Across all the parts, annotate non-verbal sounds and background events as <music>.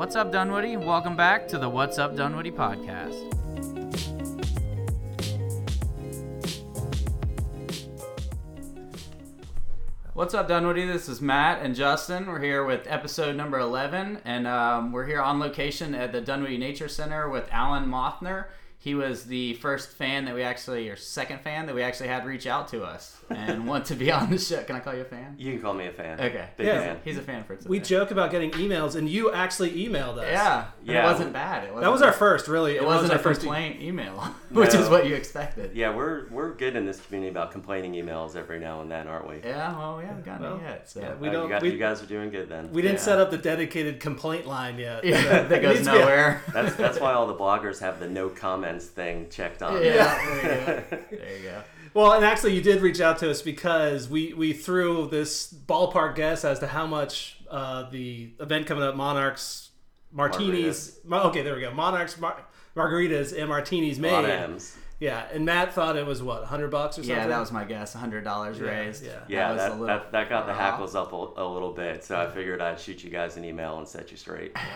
What's up, Dunwoody? Welcome back to the What's Up Dunwoody podcast. What's up, Dunwoody? This is Matt and Justin. We're here with episode number 11, and um, we're here on location at the Dunwoody Nature Center with Alan Mothner. He was the first fan that we actually, or second fan that we actually had reach out to us and <laughs> want to be on the show. Can I call you a fan? You can call me a fan. Okay. Big Yeah. fan. He's a fan for today. We joke about getting emails, and you actually emailed us. Yeah. Yeah. It wasn't bad. It wasn't, That was our first, really. It wasn't our first. complaint email, <laughs> which is what you expected. Yeah, we're we're good in this community about complaining emails every now and then, aren't we? Yeah, well, we haven't gotten Well, it yet. So. yeah, we Uh, don't- You, got- we- you guys are doing good then. We didn't Yeah. set up the dedicated complaint line yet. <laughs> Yeah, that goes needs to nowhere. That's that's why all the bloggers have the no comments thing checked on. yeah, there you go. <laughs> There you go. Well, and actually, you did reach out to us because we we threw this ballpark guess as to how much uh, the event coming up, Monarchs Martinis. Mar- okay, there we go. Monarchs Mar- Margaritas and Martinis A lot of made. M's. Yeah, and Matt thought it was what, hundred bucks or something. Yeah, that was my guess. hundred dollars Yeah, raised. yeah. Yeah, was that, a little that, that got the far off. hackles up a, a little bit, so I figured I'd shoot you guys an email and set you straight. <laughs>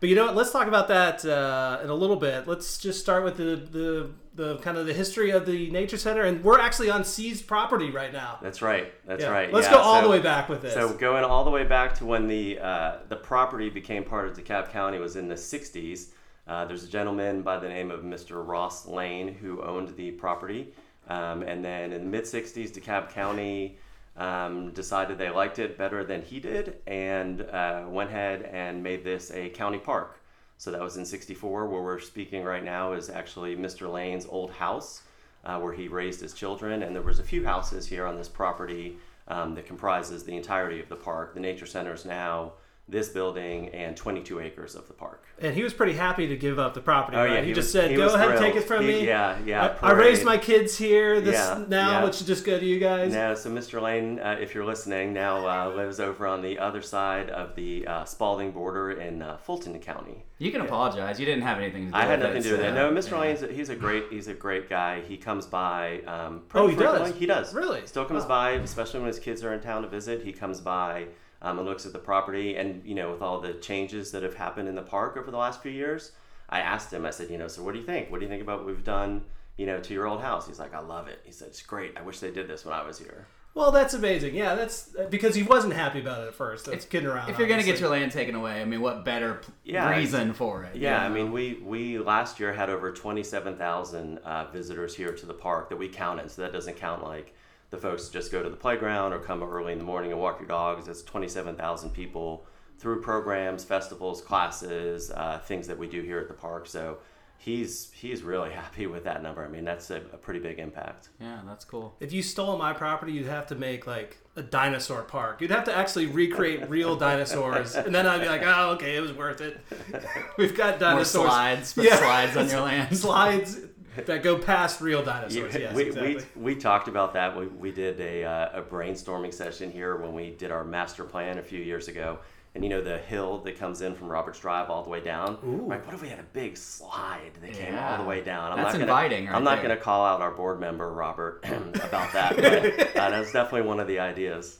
But you know what? Let's talk about that uh, in a little bit. Let's just start with the, the the kind of the history of the nature center, and we're actually on seized property right now. That's right. That's Yeah. right. Let's yeah, go all so- the way back with this. So going all the way back to when the uh, the property became part of DeKalb County was in the 60s. Uh, there's a gentleman by the name of Mr. Ross Lane who owned the property, um, and then in the mid 60s, DeKalb County um, decided they liked it better than he did, and uh, went ahead and made this a county park. So that was in 64. Where we're speaking right now is actually Mr. Lane's old house uh, where he raised his children. And there was a few houses here on this property um, that comprises the entirety of the park. The nature center is now this building and 22 acres of the park. and he was pretty happy to give up the property. Oh, right? yeah, he, he just was- said, he "Go ahead, ahead, take it from He- me." yeah, yeah, I, I raised my kids here. This Yeah, now yeah. let's just go to you guys. Now, so Mr. Lane, uh, if you're listening, now uh, lives over on the other side of the uh, Spalding border in uh, Fulton County. You can apologize. You didn't have anything to do I had with nothing it. to do with so, it. No, Mr. yeah. Lane's he's a great he's a great guy. He comes by. Um, Oh, pretty he does? He does. Really? Still comes Oh. by, especially when his kids are in town to visit. He comes by um, and looks at the property. And you know, with all the changes that have happened in the park over the last few years, I asked him. I said, you know, so what do you think? What do you think about what we've done? You know, to your old house. He's like, I love it. He said, it's great. I wish they did this when I was here. Well, that's amazing. Yeah, that's because he wasn't happy about it at first. That's kidding around. If you're gonna get your land taken away, I mean, what better Yeah, reason for it? Yeah, you I mean, we we last year had over twenty seven thousand uh, visitors here to the park that we counted. So that doesn't count like the folks just go to the playground or come early in the morning and walk your dogs. It's twenty seven thousand people through programs, festivals, classes, uh, things that we do here at the park. So he's he's really <laughs> happy with that number. I mean, that's a, a pretty big impact. yeah, that's cool. If you stole my property, you'd have to make like a dinosaur park. You'd have to actually recreate real <laughs> dinosaurs, and then I'd be like, "Oh, okay, it was worth it." <laughs> We've got dinosaurs. More slides, Yeah. slides on your land. slides <laughs> that go past real You- dinosaurs. yes, we, exactly. we, we talked about that. We, we did a, uh, a brainstorming session here when we did our master plan a few years ago. And you know the hill that comes in from Roberts Drive all the way down. Right? What if we had a big slide that came all the way down? I'm That's not gonna, inviting right I'm not going to call out our board member Robert <clears throat> about that, <laughs> but uh, that's definitely one of the ideas.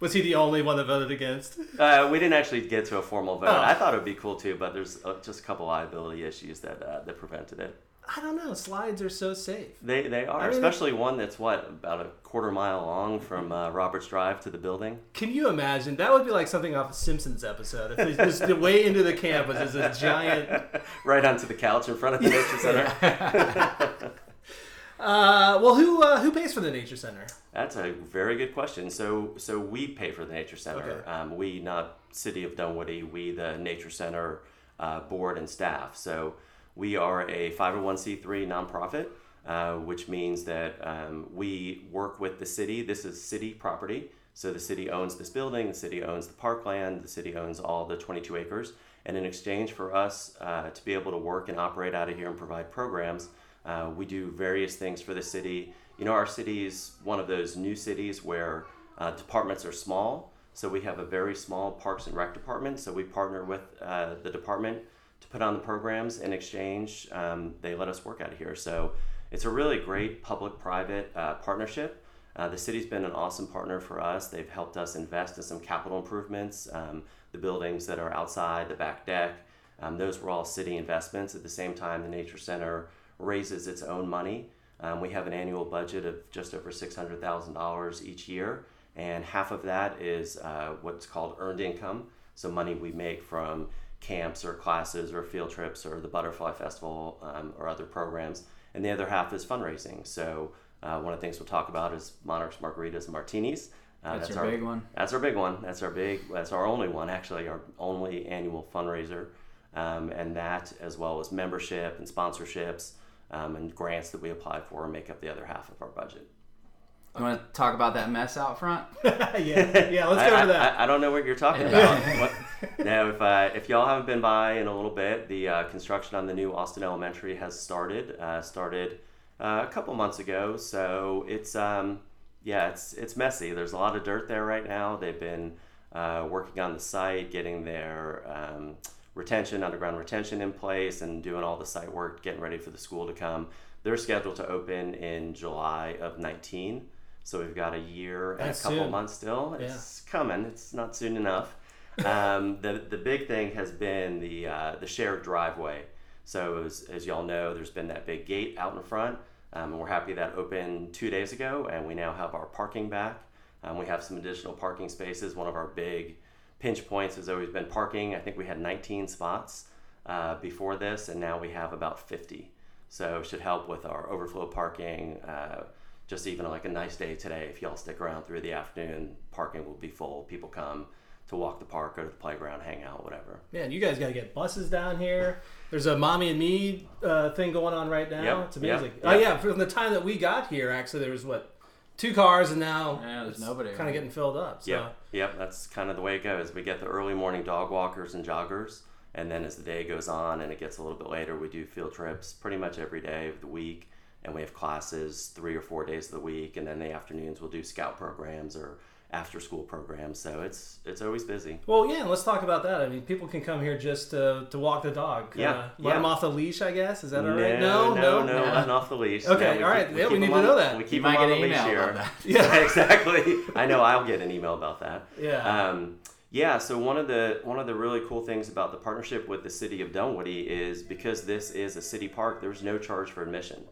Was he the only one that voted against? Uh, we didn't actually get to a formal vote. Oh. I thought it would be cool too, but there's uh, just a couple liability issues that uh, that prevented it. I don't know. Slides are so safe. They, they are, I mean, especially one that's what about a quarter mile long from uh, Roberts Drive to the building. Can you imagine? That would be like something off a Simpsons episode. If the way into the campus is a giant. <laughs> right onto the couch in front of the nature center. <laughs> Uh, well, who uh, who pays for the nature center? That's a very good question. So, so we pay for the nature center. Okay. Um, we, not City of Dunwoody, we the nature center uh, board and staff. So, we are a 501c3 nonprofit, uh, which means that um, we work with the city. This is city property. So the city owns this building, the city owns the parkland, the city owns all the 22 acres. And in exchange for us uh, to be able to work and operate out of here and provide programs, uh, we do various things for the city. You know, our city is one of those new cities where uh, departments are small. So we have a very small Parks and Rec department. So we partner with uh, the department to put on the programs. In exchange, um, they let us work out of here. So it's a really great public-private uh, partnership. Uh, the city's been an awesome partner for us. They've helped us invest in some capital improvements. Um, the buildings that are outside, the back deck, um, those were all city investments. At the same time, the Nature Center raises its own money. Um, we have an annual budget of just over $600,000 each year, and half of that is uh, what's called earned income. So, money we make from camps or classes or field trips or the Butterfly Festival um, or other programs. And the other half is fundraising. So, uh, one of the things we'll talk about is Monarchs Margaritas and Martinis. Uh, that's, that's, our big one. That's our big one. That's our big. That's our only one, actually. Our only annual fundraiser, um, and that as well as membership and sponsorships um, and grants that we apply for make up the other half of our budget. You want to talk about that mess out front? <laughs> yeah, yeah. Let's go I, over that. I, I, don't know what you're talking about. <laughs> what, <laughs> now, if uh, if y'all haven't been by in a little bit, the uh, construction on the new Austin Elementary has started. Uh, started uh, a couple months ago, so it's um, yeah, it's it's messy. There's a lot of dirt there right now. They've been uh, working on the site, getting their um, retention, underground retention in place, and doing all the site work, getting ready for the school to come. They're scheduled to open in July of 19. So we've got a year and That's a couple soon. months still. Yeah. It's coming. It's not soon enough. Um, the the big thing has been the uh, the shared driveway. So as, as y'all know, there's been that big gate out in front, um, and we're happy that opened two days ago, and we now have our parking back. Um, we have some additional parking spaces. One of our big pinch points has always been parking. I think we had 19 spots uh, before this, and now we have about 50. So it should help with our overflow parking. Uh, just even like a nice day today, if y'all stick around through the afternoon, parking will be full. People come to walk the park, go to the playground, hang out, whatever. Man, you guys got to get buses down here. There's a mommy and me uh, thing going on right now. Yep, It's amazing. yep, Oh yeah, from the time that we got here, actually, there was what two cars, and now Yeah, there's it's nobody. Kind of getting filled up. So. Yep, yep, that's kind of the way it goes. We get the early morning dog walkers and joggers, and then as the day goes on and it gets a little bit later, we do field trips pretty much every day of the week, and we have classes three or four days of the week, and then the afternoons we'll do scout programs or after school programs. So it's it's always busy. Well, yeah, let's talk about that. I mean, people can come here just to, to walk the dog. Yeah, uh, let yeah. them off the leash, I guess. Is that all right? No, no, no, no. letting off the leash. Okay, No, all right. keep- Yeah, we keep need them to on- know that. We You keep might them on get the leash here. <laughs> Yeah. <laughs> exactly. I know I'll get an email about that. Yeah. Um, yeah. So one of the one of the really cool things about the partnership with the city of Dunwoody is because this is a city park, there's no charge for admission.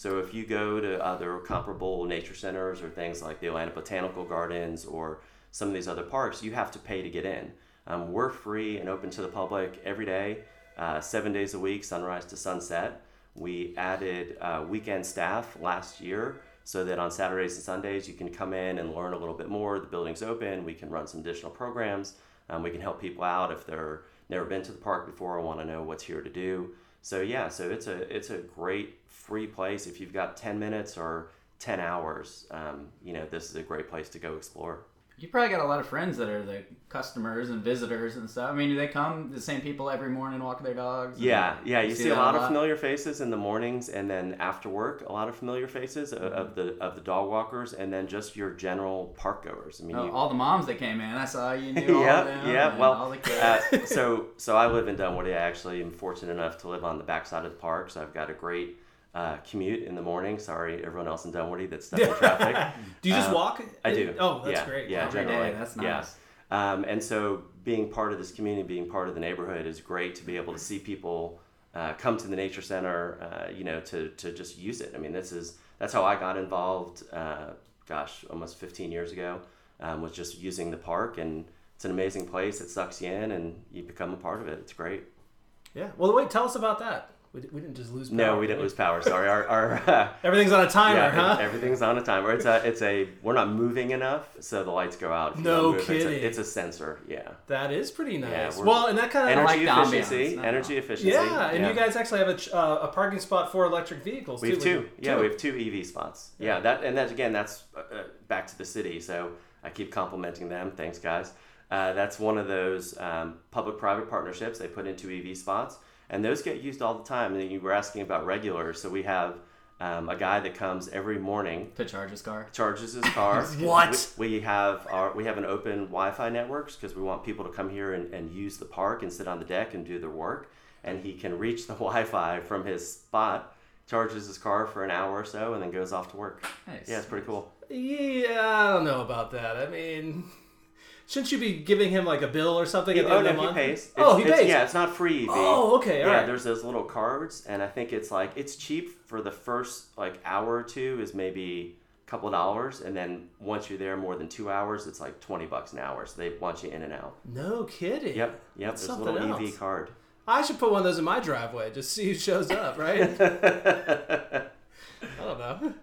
So if you go to other comparable nature centers or things like the Atlanta Botanical Gardens or some of these other parks, you have to pay to get in. Um, we're free and open to the public every day, uh, seven days a week, sunrise to sunset. We added uh, weekend staff last year so that on Saturdays and Sundays you can come in and learn a little bit more. The building's open. We can run some additional programs. Um, we can help people out if they're never been to the park before or want to know what's here to do. So yeah, so it's a it's a great free place if you've got ten minutes or ten hours. Um, you know, this is a great place to go explore. You probably got a lot of friends that are the customers and visitors and stuff. I mean, do they come the same people every morning walk their dogs? Yeah, yeah. You see, a that lot of familiar faces in the mornings, and then after work, a lot of familiar faces of, Mm-hmm. of the of the dog walkers, and then just your general park goers. I mean, Oh, you, all the moms that came in, I saw you knew <laughs> all yeah, of them. yeah. and Well, all the kids. uh, so <laughs> so I live in Dunwoody. I actually am fortunate enough to live on the backside of the park, so I've got a great uh, commute in the morning. Sorry, everyone else in Dunwoody that's stuck in <laughs> traffic. do you just uh, walk? I do. Oh, that's yeah, great. Yeah, Every day, generally. that's Yeah. nice. Um, and so being part of this community, being part of the neighborhood is great to be able to see people uh, come to the nature center, uh, you know, to, to just use it. I mean, this is, that's how I got involved, uh, gosh, almost 15 years ago, um, was just using the park and it's an amazing place. It sucks you in and you become a part of it. It's great. Yeah. Well, wait. Tell us about that. We, we didn't just lose. Power, No, we did didn't lose power. Sorry. Our, our <laughs> uh, Everything's on a timer, yeah, huh? everything's on a timer. It's a, it's a, we're not moving enough, so the lights go out. No don't. It's a- kidding. It's a, sensor, yeah. that is pretty nice. we're- well, and that kind of Energy like efficiency, no. energy efficiency. yeah, and you guys actually have a, uh, a parking spot for electric vehicles. We have with two. Yeah, we have two EV spots. Yeah, Yeah. that and that again, that's uh, uh, back to the city. So I keep complimenting them. Thanks, guys. Uh, that's one of those um, public-private partnerships. They put into EV spots, and those get used all the time. And you were asking about regulars, so we have um, a guy that comes every morning, to charge his car. charges his car. <laughs> What? We, we have our we have an open Wi-Fi networks because we want people to come here and, and use the park and sit on the deck and do their work. And he can reach the <laughs> Wi-Fi from his spot charges his car for an hour or so, and then goes off to work. Nice. Yeah, it's pretty cool. Yeah, I don't know about that. I mean, shouldn't you be giving him like a bill or something at the oh end no, of the month? he pays. oh, he pays. Yeah, it's not free. EV. Oh, okay, all yeah, right. there's those little cards, and I think it's like it's cheap for the first like hour or two is maybe a couple of dollars, and then once you're there more than two hours, it's like twenty bucks an hour. So they want you in and out. No kidding. Yep, yep. That's there's a little else. EV card. I should put one of those in my driveway. Just see who shows up, right? <laughs> I don't know.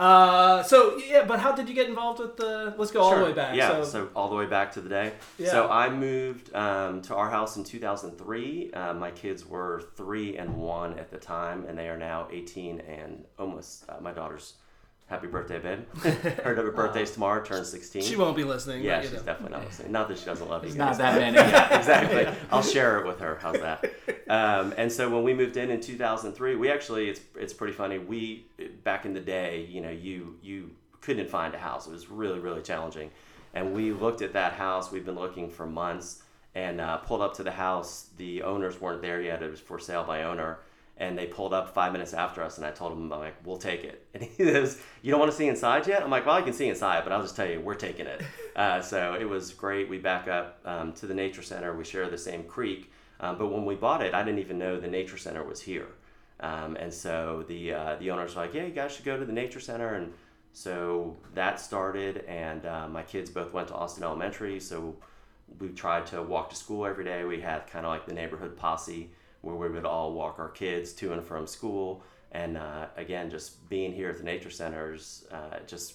Uh, so yeah, but how did you get involved with the? Let's go all the way back. Yeah, So, so, all the way back to the day. Yeah. So I moved um, to our house in 2003. Uh, my kids were three and one at the time, and they are now 18 and almost. Uh, my daughter's happy birthday, babe. <laughs> Her birthday's tomorrow. Turns 16. she won't be listening. yeah, she's know. definitely not listening. Not that she doesn't love you It's guys. not that many. <laughs> yeah, exactly. <laughs> I'll share it with her. How's that? Um, and so when we moved in in 2003, we actually it's it's pretty funny. We back in the day, you know, you you couldn't find a house. It was really really challenging, and we looked at that house. We've been looking for months, and uh, pulled up to the house. The owners weren't there yet. It was for sale by owner. And they pulled up five minutes after us, and I told them, I'm like, we'll take it. <laughs> And he goes, You don't want to see inside yet? I'm like, Well, I can see inside, but I'll just tell you, we're taking it. <laughs> Uh, so it was great. We back up um, to the nature center. We share the same creek. Um, but when we bought it, I didn't even know the nature center was here. Um, and so the uh, the owners were like, "Yeah, you guys should go to the nature center." And so that started, and uh, my kids both went to Austin Elementary. So we tried to walk to school every day. We had kind of like the neighborhood posse where we would all walk our kids to and from school. And uh, again, just being here at the nature centers, uh, just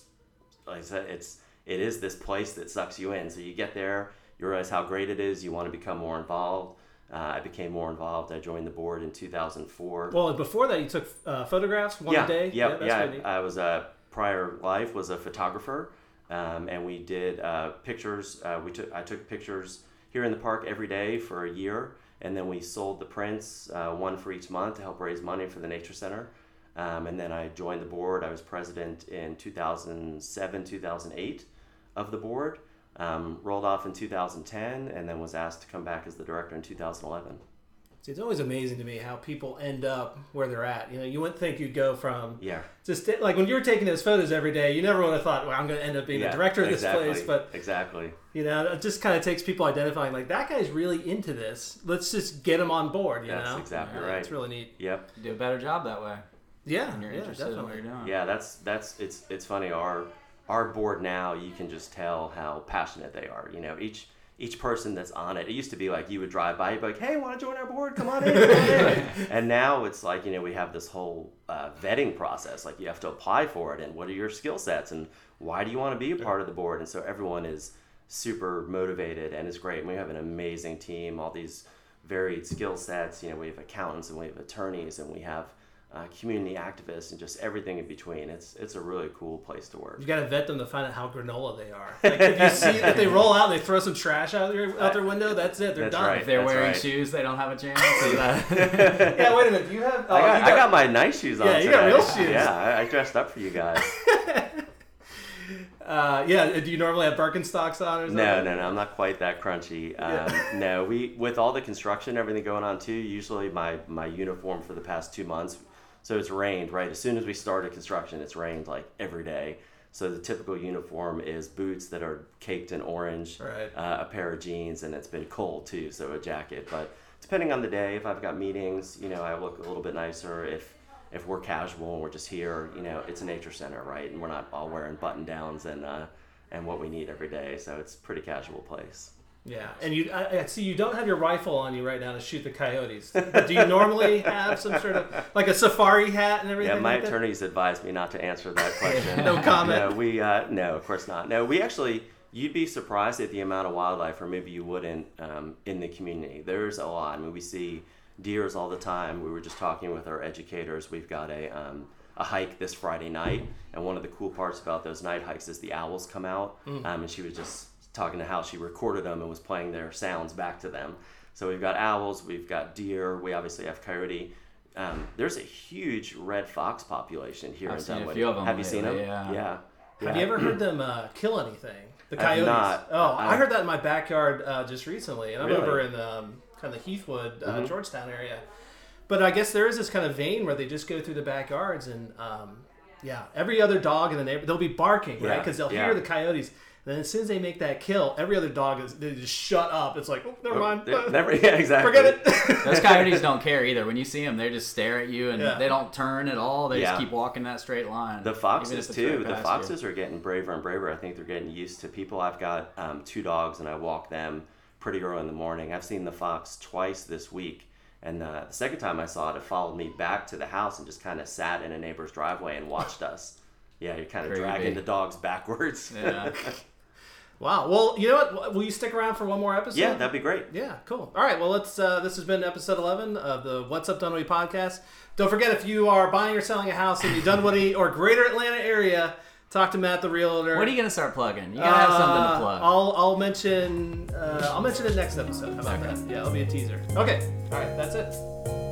like I said, it's it is this place that sucks you in. So you get there, you realize how great it is. You want to become more involved. Uh, I became more involved. I joined the board in 2004. Well, before that, you took uh, photographs one yeah, day. Yeah, that's yeah. I, I was a prior life was a photographer, um, and we did uh, pictures. Uh, we took I took pictures here in the park every day for a year, and then we sold the prints, uh, one for each month, to help raise money for the nature center. Um, and then I joined the board. I was president in 2007, 2008 of the board. Um, rolled off in 2010, and then was asked to come back as the director in 2011. See, it's always amazing to me how people end up where they're at. You know, you wouldn't think you'd go from Yeah. just like when you were taking those photos every day. You never would have thought, "Well, I'm going to end up being yeah, the director of this exactly, place." But exactly. you know, it just kind of takes people identifying like that guy's really into this. Let's just get him on board. You That's know, exactly Yeah, right. It's really neat. Yep. Do a better job that way Yeah, when you're yeah, interested in what you're doing. Yeah, that's that's it's it's funny. Our our board now, you can just tell how passionate they are. You know, each each person that's on it. It used to be like you would drive by, you'd be like, "Hey, want to join our board? Come on in." Come on in. <laughs> and now it's like you know we have this whole uh, vetting process. Like you have to apply for it, and what are your skill sets, and why do you want to be a part of the board? And so everyone is super motivated, and it's great. And we have an amazing team. All these varied skill sets. You know, we have accountants and we have attorneys, and we have uh, community activists and just everything in between. It's it's a really cool place to work. You got to vet them to find out how granola they are. <laughs> Like if you see if they roll out, they throw some trash out their out their window. That's it. They're That's done. right. If they're That's wearing right. shoes, they don't have a chance. <laughs> Yeah, wait a minute. Do you have? Oh, I, got, you I got my nice shoes on Yeah, you today. got real shoes. Yeah, I, I dressed up for you guys. <laughs> Uh, yeah. Do you normally have Birkenstocks on or something? No, no, no. I'm not quite that crunchy. Um, no, we with all the construction, everything going on too. Usually, my my uniform for the past two months. So it's rained right as soon as we started construction. It's rained like every day. So the typical uniform is boots that are caked in orange, Right. uh, a pair of jeans, and it's been cold too, so a jacket. But depending on the day, if I've got meetings, you know, I look a little bit nicer. If if we're casual and we're just here, you know, it's a nature center, right? And we're not all wearing button downs and uh, and what we need every day. So it's a pretty casual place. Yeah, and you I, I see you don't have your rifle on you right now to shoot the coyotes. But do you normally <laughs> have some sort of like a safari hat and everything? Yeah, my like that? attorneys advised me not to answer that question. <laughs> No comment. No, we uh, no, of course not. No, we actually. You'd be surprised at the amount of wildlife, or maybe you wouldn't, um, in the community. There's a lot. I mean, we see deers all the time. We were just talking with our educators. We've got a um, a hike this Friday night, and one of the cool parts about those night hikes is the owls come out. Um, and she was just talking to how she recorded them and was playing their sounds back to them. So we've got owls, we've got deer, we obviously have coyote. Um, there's a huge red fox population here I've in seen a Dunwoody. few of 'em Have you seen them? lately, yeah. yeah. Have you ever heard <clears throat> them uh, kill anything? The I've coyotes. not. Oh, I I've- heard that in my backyard uh, just recently, and I'm Really? over in um, kind of the Heathwood, uh, Mhm. Georgetown area. but I guess there is this kind of vein where they just go through the backyards and um, yeah, every other dog in the neighborhood they'll be barking right because they'll yeah. hear the coyotes. Then as soon as they make that kill, every other dog is they just shut up. It's like oh, never mind, They- Never, yeah, <laughs> exactly. forget it. <laughs> Those coyotes don't care either. When you see them, they just stare at you and Yeah. they don't turn at all. They Yeah. just keep walking that straight line. The foxes too. right The past you. foxes are getting braver and braver. I think they're getting used to people. I've got um, two dogs, and I walk them pretty early in the morning. I've seen the fox twice this week, and uh, the second time I saw it, it followed me back to the house and just kind of sat in a neighbor's driveway and watched <laughs> us. Yeah, you're kind of Creepy. dragging the dogs backwards. Yeah. Wow. Well, you know what? Will you stick around for one more episode? yeah, that'd be great. Yeah, cool. All right, well, let's. Uh, this has been episode eleven of the What's Up Dunwoody podcast. Don't forget if you are buying or selling a house in the Dunwoody <laughs> or Greater Atlanta area, talk to Matt the realtor. What are you gonna start plugging? You gotta have something to Uh, plug. I'll I'll mention uh, I'll mention it next episode. How about Okay. that? Yeah, it'll be a teaser. Okay. All right, that's it.